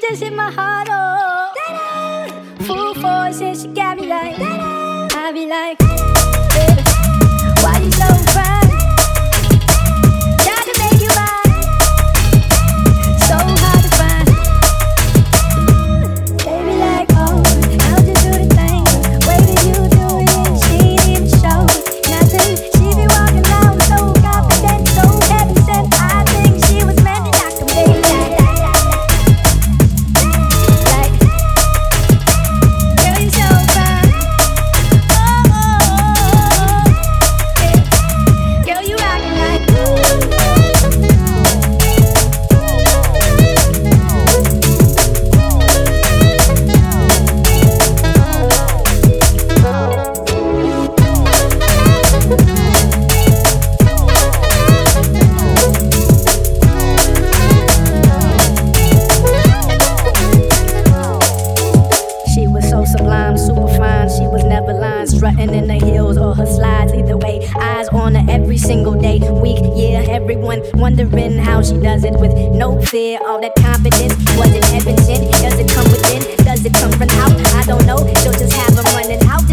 just hit my heart, oh. Full force, and she got me like, I be like, baby, why you so fine? Every single day, week, year. Everyone wondering how she does it with no fear. All that confidence was it heaven sent? Does it come within? Does it come from out? I don't know. She'll just have them running out